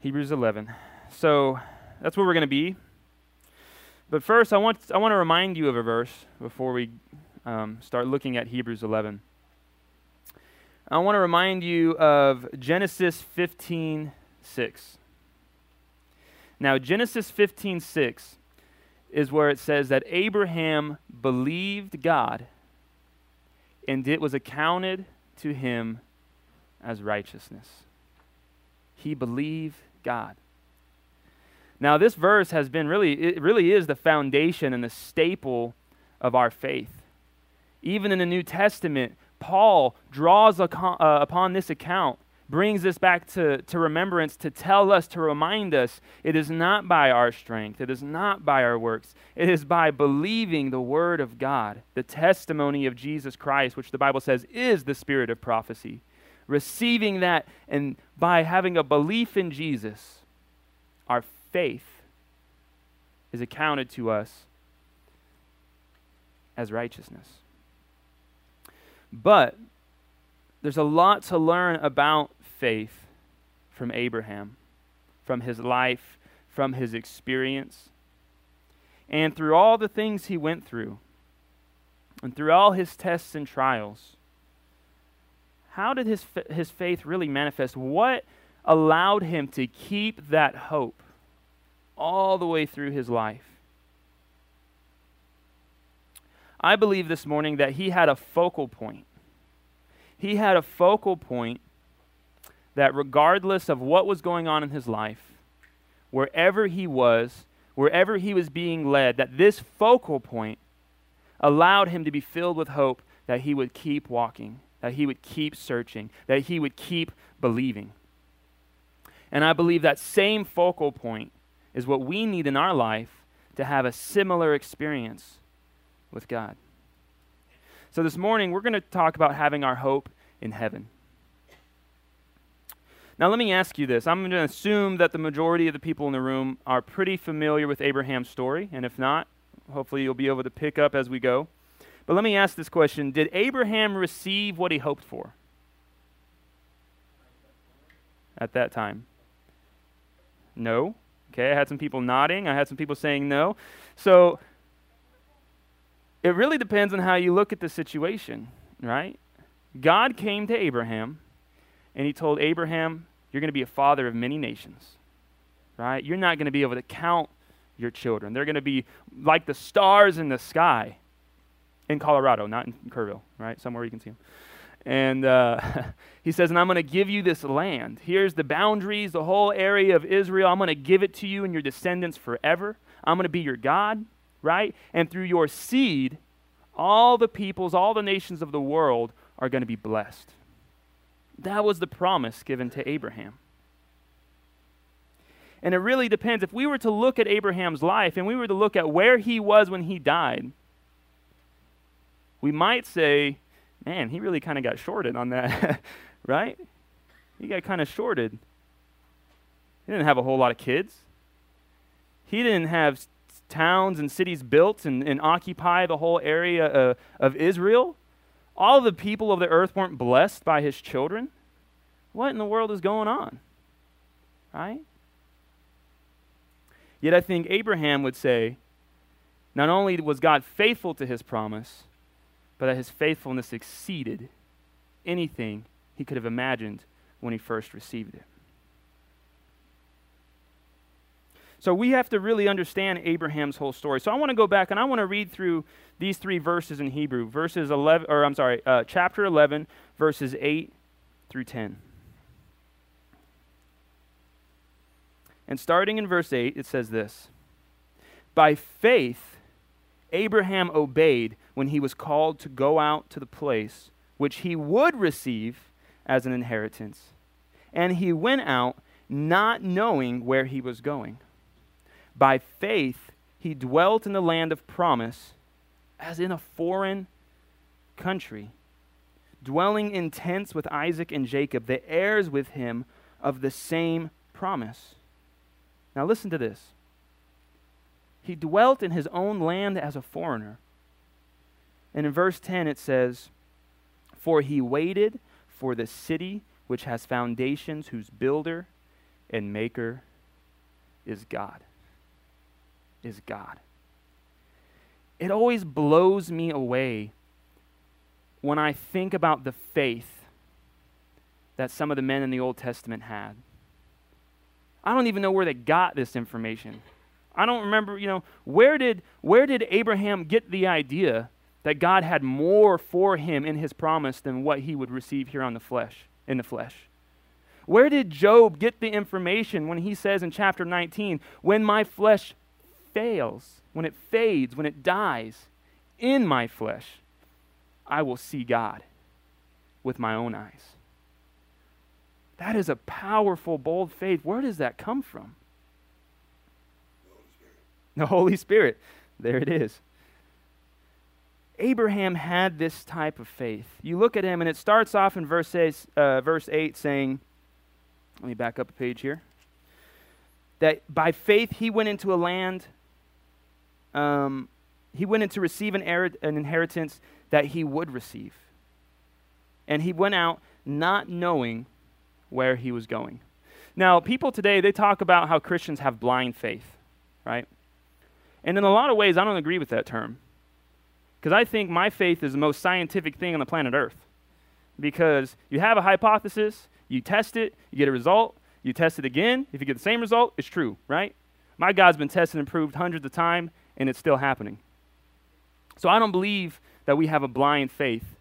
Hebrews 11. So that's where we're going to be. But first, I want, I want to remind you of a verse before we um, start looking at Hebrews 11. I want to remind you of Genesis 15 6. Now, Genesis 15 6 is where it says that Abraham believed God and it was accounted to him as righteousness. He believed God. Now, this verse has been really, it really is the foundation and the staple of our faith. Even in the New Testament, Paul draws uh, upon this account, brings this back to, to remembrance to tell us, to remind us it is not by our strength, it is not by our works, it is by believing the Word of God, the testimony of Jesus Christ, which the Bible says is the spirit of prophecy. Receiving that, and by having a belief in Jesus, our faith is accounted to us as righteousness. But there's a lot to learn about faith from Abraham, from his life, from his experience. And through all the things he went through, and through all his tests and trials, how did his, his faith really manifest? What allowed him to keep that hope all the way through his life? I believe this morning that he had a focal point. He had a focal point that, regardless of what was going on in his life, wherever he was, wherever he was being led, that this focal point allowed him to be filled with hope that he would keep walking, that he would keep searching, that he would keep believing. And I believe that same focal point is what we need in our life to have a similar experience with God. So this morning, we're going to talk about having our hope in heaven. Now, let me ask you this. I'm going to assume that the majority of the people in the room are pretty familiar with Abraham's story, and if not, hopefully you'll be able to pick up as we go. But let me ask this question Did Abraham receive what he hoped for at that time? No. Okay, I had some people nodding, I had some people saying no. So, it really depends on how you look at the situation, right? God came to Abraham and he told Abraham, You're going to be a father of many nations, right? You're not going to be able to count your children. They're going to be like the stars in the sky in Colorado, not in Kerrville, right? Somewhere you can see him. And uh, he says, And I'm going to give you this land. Here's the boundaries, the whole area of Israel. I'm going to give it to you and your descendants forever. I'm going to be your God right? And through your seed, all the peoples, all the nations of the world are going to be blessed. That was the promise given to Abraham. And it really depends. If we were to look at Abraham's life and we were to look at where he was when he died, we might say, man, he really kind of got shorted on that, right? He got kind of shorted. He didn't have a whole lot of kids. He didn't have towns and cities built and, and occupy the whole area uh, of Israel? All the people of the earth weren't blessed by his children? What in the world is going on? Right? Yet I think Abraham would say, not only was God faithful to his promise, but that his faithfulness exceeded anything he could have imagined when he first received it. So we have to really understand Abraham's whole story. So I want to go back and I want to read through these three verses in Hebrew, verses 11, or I'm sorry, uh, chapter 11, verses 8 through 10. And starting in verse 8, it says this By faith, Abraham obeyed when he was called to go out to the place which he would receive as an inheritance. And he went out not knowing where he was going. By faith, he dwelt in the land of promise as in a foreign country, dwelling in tents with Isaac and Jacob, the heirs with him of the same promise. Now, listen to this. He dwelt in his own land as a foreigner. And in verse 10, it says, For he waited for the city which has foundations, whose builder and maker is God. Is God. It always blows me away when I think about the faith that some of the men in the Old Testament had. I don't even know where they got this information. I don't remember, you know, where did where did Abraham get the idea that God had more for him in his promise than what he would receive here on the flesh, in the flesh? Where did Job get the information when he says in chapter 19, when my flesh fails, when it fades, when it dies, in my flesh, I will see God with my own eyes. That is a powerful, bold faith. Where does that come from? The Holy Spirit. There it is. Abraham had this type of faith. You look at him, and it starts off in verse 8, uh, verse 8 saying, let me back up a page here. That by faith he went into a land, um, he went in to receive an, er- an inheritance that he would receive. And he went out not knowing where he was going. Now, people today, they talk about how Christians have blind faith, right? And in a lot of ways, I don't agree with that term. Because I think my faith is the most scientific thing on the planet Earth. Because you have a hypothesis, you test it, you get a result, you test it again. If you get the same result, it's true, right? My God's been tested and proved hundreds of times, and it's still happening. So I don't believe that we have a blind faith.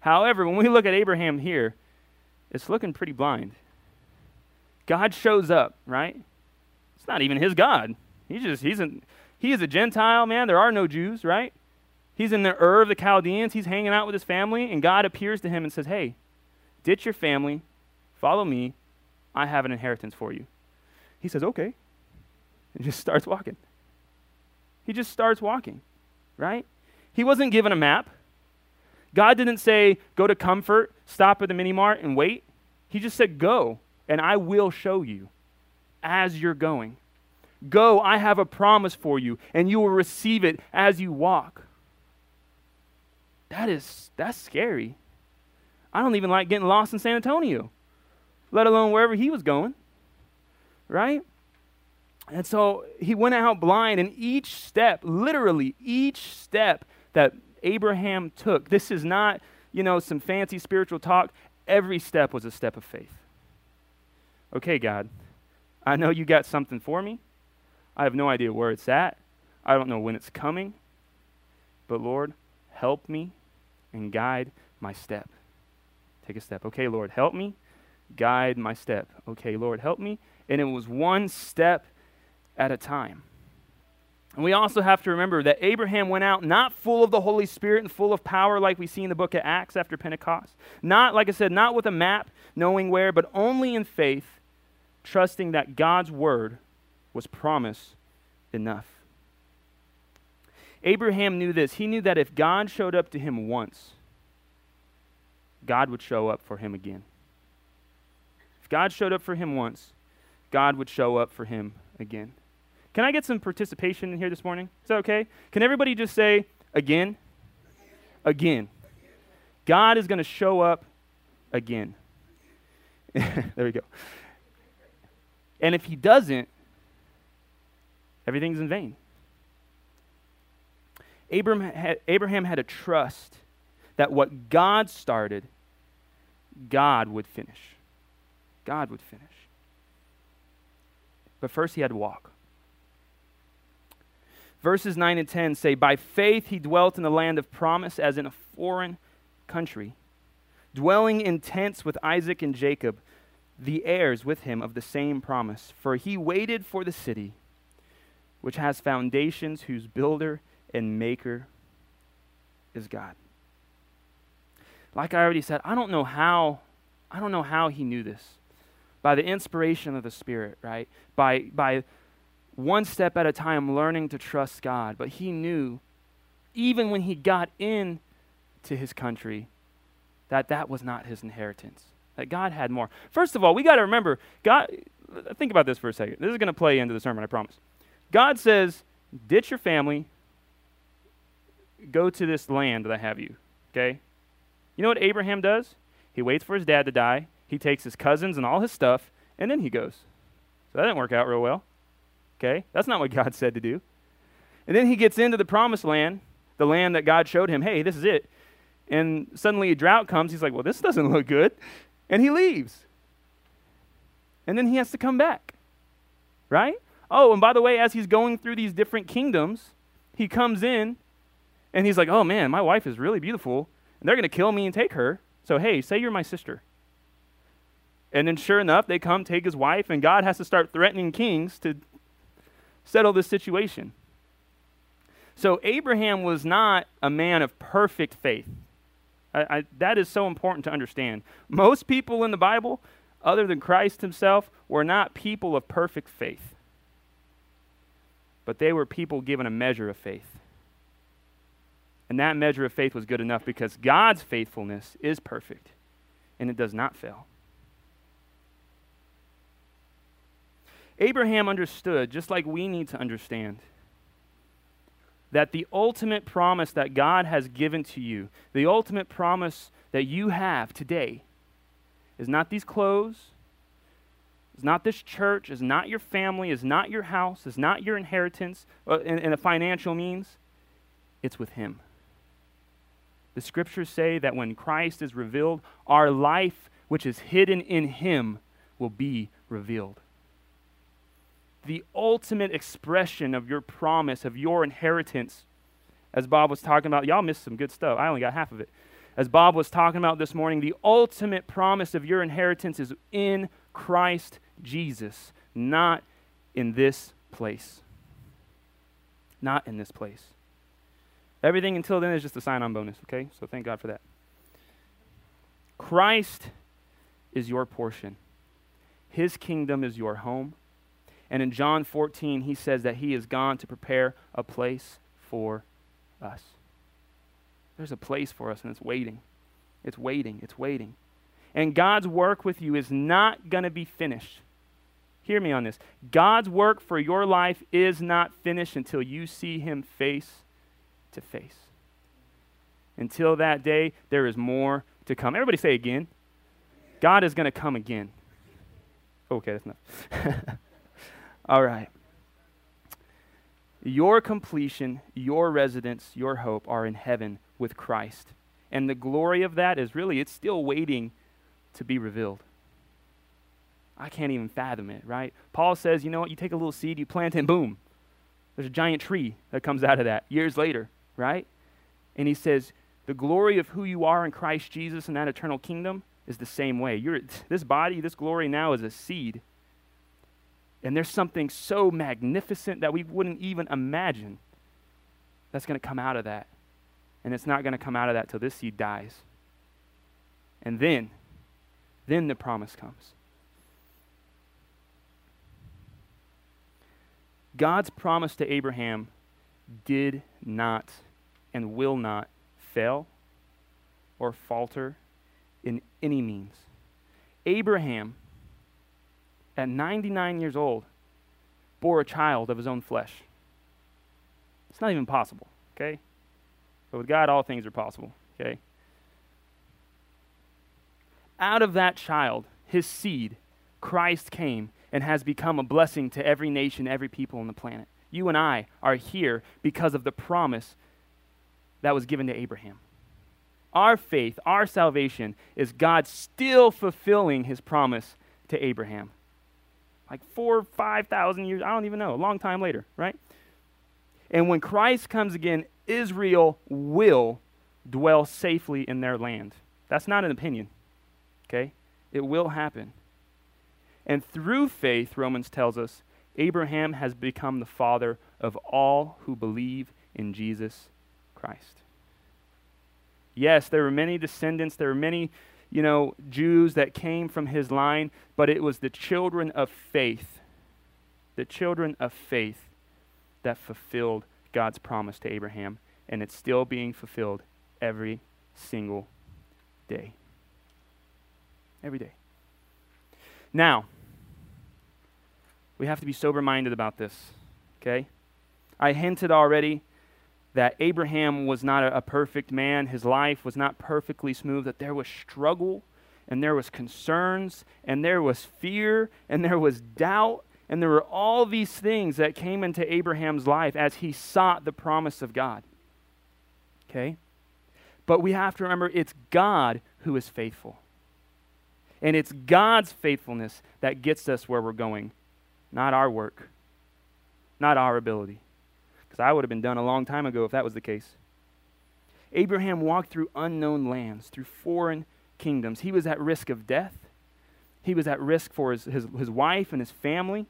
However, when we look at Abraham here, it's looking pretty blind. God shows up, right? It's not even his God. He just he's an, he is a Gentile man. There are no Jews, right? He's in the Ur of the Chaldeans. He's hanging out with his family, and God appears to him and says, Hey, ditch your family, follow me. I have an inheritance for you. He says, Okay. And just starts walking. He just starts walking, right? He wasn't given a map. God didn't say, Go to Comfort, stop at the mini mart, and wait. He just said, Go, and I will show you as you're going. Go, I have a promise for you, and you will receive it as you walk. That is, that's scary. I don't even like getting lost in San Antonio, let alone wherever he was going. Right? And so he went out blind, and each step, literally each step that Abraham took, this is not, you know, some fancy spiritual talk. Every step was a step of faith. Okay, God, I know you got something for me. I have no idea where it's at. I don't know when it's coming. But Lord, help me and guide my step. Take a step. Okay, Lord, help me. Guide my step. Okay, Lord, help me. And it was one step at a time. And we also have to remember that Abraham went out not full of the Holy Spirit and full of power like we see in the book of Acts after Pentecost. Not, like I said, not with a map knowing where, but only in faith, trusting that God's word was promise enough. Abraham knew this. He knew that if God showed up to him once, God would show up for him again. If God showed up for him once, God would show up for him again. Can I get some participation in here this morning? Is that okay? Can everybody just say again? Again. God is going to show up again. there we go. And if he doesn't, everything's in vain. Abraham had, Abraham had a trust that what God started, God would finish. God would finish. But first, he had to walk. Verses 9 and 10 say, By faith he dwelt in the land of promise as in a foreign country, dwelling in tents with Isaac and Jacob, the heirs with him of the same promise. For he waited for the city which has foundations, whose builder and maker is God. Like I already said, I don't know how I don't know how he knew this. By the inspiration of the Spirit, right? By by one step at a time learning to trust God. But he knew even when he got in to his country that that was not his inheritance. That God had more. First of all, we got to remember God think about this for a second. This is going to play into the sermon, I promise. God says, ditch your family, go to this land that I have you. Okay? You know what Abraham does? He waits for his dad to die, he takes his cousins and all his stuff, and then he goes. So that didn't work out real well. Okay? That's not what God said to do. And then he gets into the promised land, the land that God showed him. Hey, this is it. And suddenly a drought comes. He's like, well, this doesn't look good. And he leaves. And then he has to come back. Right? Oh, and by the way, as he's going through these different kingdoms, he comes in and he's like, oh man, my wife is really beautiful. And they're going to kill me and take her. So, hey, say you're my sister. And then, sure enough, they come take his wife, and God has to start threatening kings to settle this situation. So, Abraham was not a man of perfect faith. I, I, that is so important to understand. Most people in the Bible, other than Christ himself, were not people of perfect faith. But they were people given a measure of faith. And that measure of faith was good enough because God's faithfulness is perfect and it does not fail. Abraham understood, just like we need to understand, that the ultimate promise that God has given to you, the ultimate promise that you have today, is not these clothes, is not this church, is not your family, is not your house, is not your inheritance uh, in, in a financial means. It's with Him. The scriptures say that when Christ is revealed, our life, which is hidden in Him, will be revealed the ultimate expression of your promise, of your inheritance. As Bob was talking about, y'all missed some good stuff. I only got half of it. As Bob was talking about this morning, the ultimate promise of your inheritance is in Christ Jesus, not in this place. Not in this place. Everything until then is just a sign on bonus, okay? So thank God for that. Christ is your portion, His kingdom is your home. And in John 14, he says that he has gone to prepare a place for us. There's a place for us, and it's waiting. It's waiting. It's waiting. And God's work with you is not going to be finished. Hear me on this. God's work for your life is not finished until you see him face to face. Until that day, there is more to come. Everybody say again. God is going to come again. Okay, that's enough. All right. Your completion, your residence, your hope are in heaven with Christ. And the glory of that is really, it's still waiting to be revealed. I can't even fathom it, right? Paul says, you know what? You take a little seed, you plant it, and boom, there's a giant tree that comes out of that years later, right? And he says, the glory of who you are in Christ Jesus and that eternal kingdom is the same way. You're, this body, this glory now is a seed and there's something so magnificent that we wouldn't even imagine that's going to come out of that. And it's not going to come out of that till this seed dies. And then, then the promise comes. God's promise to Abraham did not and will not fail or falter in any means. Abraham at 99 years old, bore a child of his own flesh. It's not even possible, okay? But with God, all things are possible, okay? Out of that child, his seed, Christ came and has become a blessing to every nation, every people on the planet. You and I are here because of the promise that was given to Abraham. Our faith, our salvation, is God still fulfilling his promise to Abraham like four, five thousand years, I don't even know, a long time later, right? And when Christ comes again, Israel will dwell safely in their land. That's not an opinion, okay? It will happen. And through faith, Romans tells us, Abraham has become the father of all who believe in Jesus Christ. Yes, there were many descendants, there were many you know, Jews that came from his line, but it was the children of faith, the children of faith that fulfilled God's promise to Abraham, and it's still being fulfilled every single day. Every day. Now, we have to be sober minded about this, okay? I hinted already that Abraham was not a, a, perfect man, his life was not perfectly smooth, that there was struggle and there was concerns and there was fear and there was doubt And there were all these things that came into Abraham's life as he sought the promise of God. Okay? But we have to remember it's God who is faithful. And it's God's faithfulness that gets us where we're going, not our work, not our ability. Because I would have been done a long time ago if that was the case. Abraham walked through unknown lands, through foreign kingdoms. He was at risk of death, he was at risk for his, his, his wife and his family.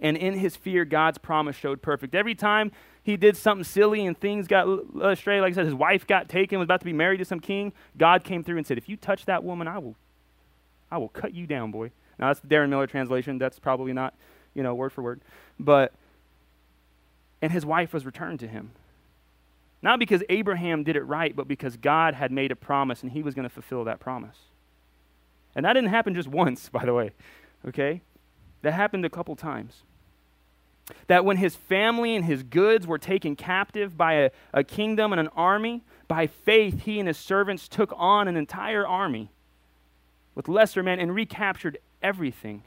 And in his fear, God's promise showed perfect. Every time he did something silly and things got astray, like I said, his wife got taken, was about to be married to some king, God came through and said, If you touch that woman, I will, I will cut you down, boy. Now, that's the Darren Miller translation. That's probably not, you know, word for word. But, and his wife was returned to him. Not because Abraham did it right, but because God had made a promise and he was going to fulfill that promise. And that didn't happen just once, by the way. Okay? That happened a couple times. That when his family and his goods were taken captive by a, a kingdom and an army, by faith he and his servants took on an entire army with lesser men and recaptured everything.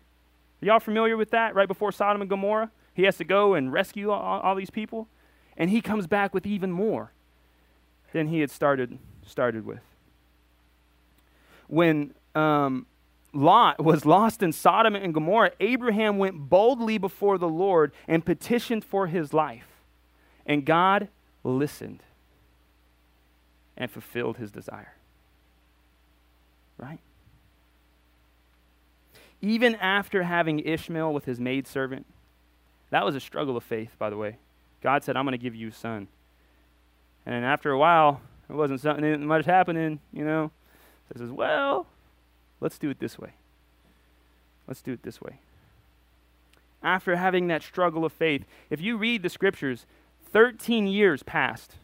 Are y'all familiar with that? Right before Sodom and Gomorrah, he has to go and rescue all, all these people and he comes back with even more than he had started started with. When um, Lot was lost in Sodom and Gomorrah, Abraham went boldly before the Lord and petitioned for his life. And God listened and fulfilled his desire. Right? Even after having Ishmael with his maidservant, that was a struggle of faith, by the way. God said, I'm going to give you a son. And after a while, it wasn't something much happening, you know. So he says, Well, let's do it this way. Let's do it this way. After having that struggle of faith, if you read the scriptures, 13 years passed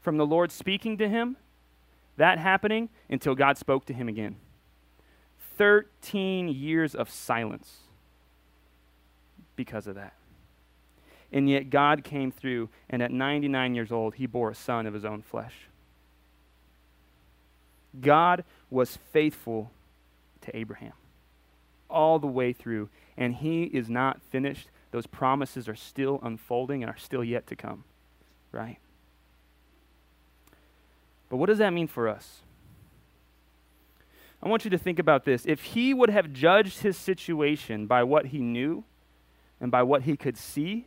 from the Lord speaking to him, that happening, until God spoke to him again. 13 years of silence because of that. And yet God came through, and at 99 years old, he bore a son of his own flesh. God was faithful to Abraham all the way through, and he is not finished. Those promises are still unfolding and are still yet to come, right? But what does that mean for us? I want you to think about this. If he would have judged his situation by what he knew and by what he could see,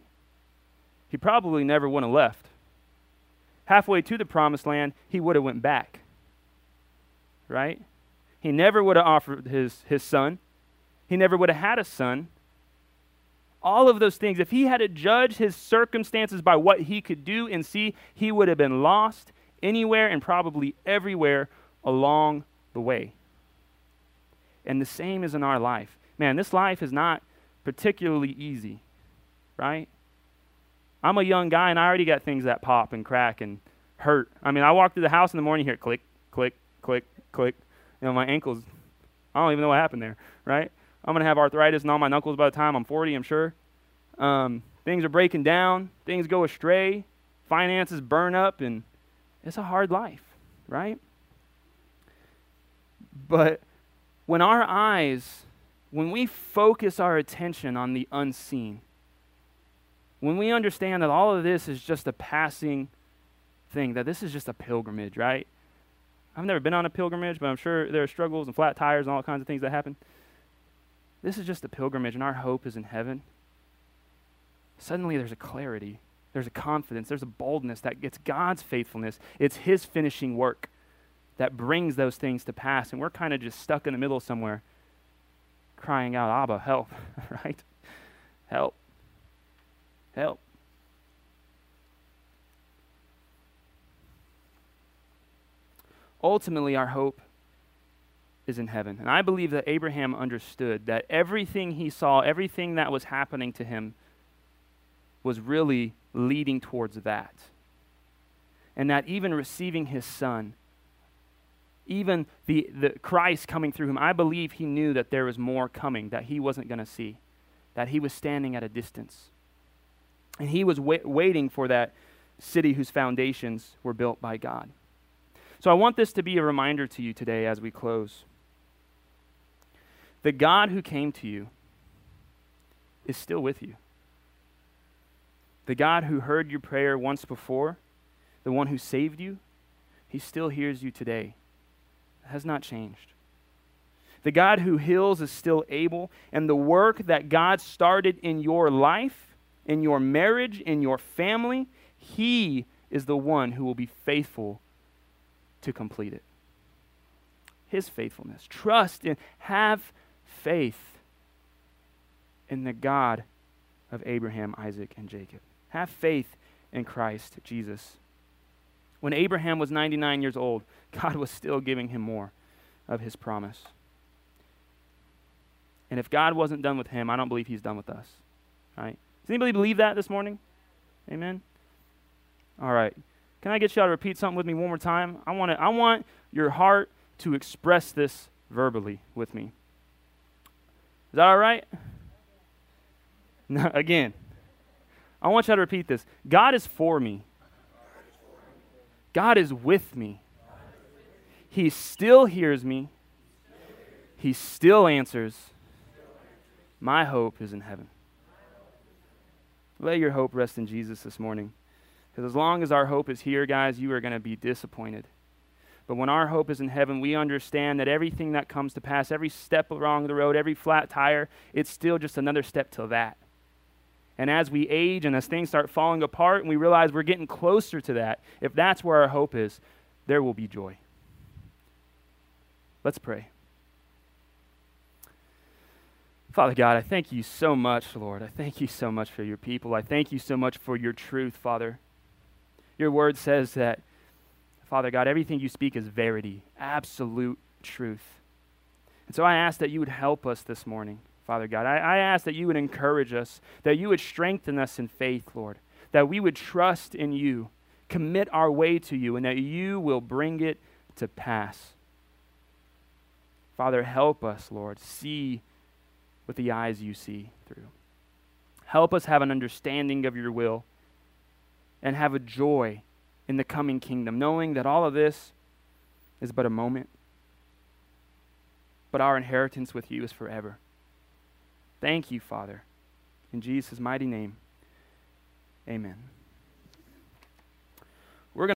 he probably never would have left. Halfway to the promised land, he would have went back. Right? He never would have offered his, his son. He never would have had a son. All of those things, if he had to judge his circumstances by what he could do and see, he would have been lost anywhere and probably everywhere along the way. And the same is in our life. Man, this life is not particularly easy, right? I'm a young guy and I already got things that pop and crack and hurt. I mean, I walk through the house in the morning, here click, click, click, click. You know, my ankles, I don't even know what happened there, right? I'm going to have arthritis in all my knuckles by the time I'm 40, I'm sure. Um, things are breaking down, things go astray, finances burn up, and it's a hard life, right? But when our eyes, when we focus our attention on the unseen, when we understand that all of this is just a passing thing, that this is just a pilgrimage, right? I've never been on a pilgrimage, but I'm sure there are struggles and flat tires and all kinds of things that happen. This is just a pilgrimage, and our hope is in heaven. Suddenly, there's a clarity, there's a confidence, there's a boldness that gets God's faithfulness. It's His finishing work that brings those things to pass. And we're kind of just stuck in the middle somewhere, crying out, Abba, help, right? Help. Help. Ultimately, our hope is in heaven. And I believe that Abraham understood that everything he saw, everything that was happening to him, was really leading towards that. And that even receiving his son, even the, the Christ coming through him, I believe he knew that there was more coming that he wasn't going to see, that he was standing at a distance. And he was wa- waiting for that city whose foundations were built by God. So I want this to be a reminder to you today as we close. The God who came to you is still with you. The God who heard your prayer once before, the one who saved you, he still hears you today. Has not changed. The God who heals is still able, and the work that God started in your life, in your marriage, in your family, he is the one who will be faithful to complete it. His faithfulness. Trust in, have faith in the God of Abraham, Isaac, and Jacob. Have faith in Christ Jesus. When Abraham was 99 years old, God was still giving him more of his promise. And if God wasn't done with him, I don't believe he's done with us. Right? Does anybody believe that this morning? Amen. All right. Can I get y'all to repeat something with me one more time? I want I want your heart to express this verbally with me. Is that all right? No, again. I want y'all to repeat this. God is for me. God is with me. He still hears me. He still answers. My hope is in heaven. Let your hope rest in Jesus this morning. Because as long as our hope is here, guys, you are going to be disappointed. But when our hope is in heaven, we understand that everything that comes to pass, every step along the road, every flat tire, it's still just another step to that. And as we age and as things start falling apart and we realize we're getting closer to that, if that's where our hope is, there will be joy. Let's pray. Father God, I thank you so much, Lord. I thank you so much for your people. I thank you so much for your truth, Father. Your word says that, Father God, everything you speak is verity, absolute truth. And so I ask that you would help us this morning. Father God. I, I ask that you would encourage us, that you would strengthen us in faith, Lord, that we would trust in you, commit our way to you, and that you will bring it to pass. Father, help us, Lord, see with the eyes you see through. Help us have an understanding of your will and have a joy in the coming kingdom, knowing that all of this is but a moment, but our inheritance with you is forever. Thank you, Father. In Jesus' mighty name, amen.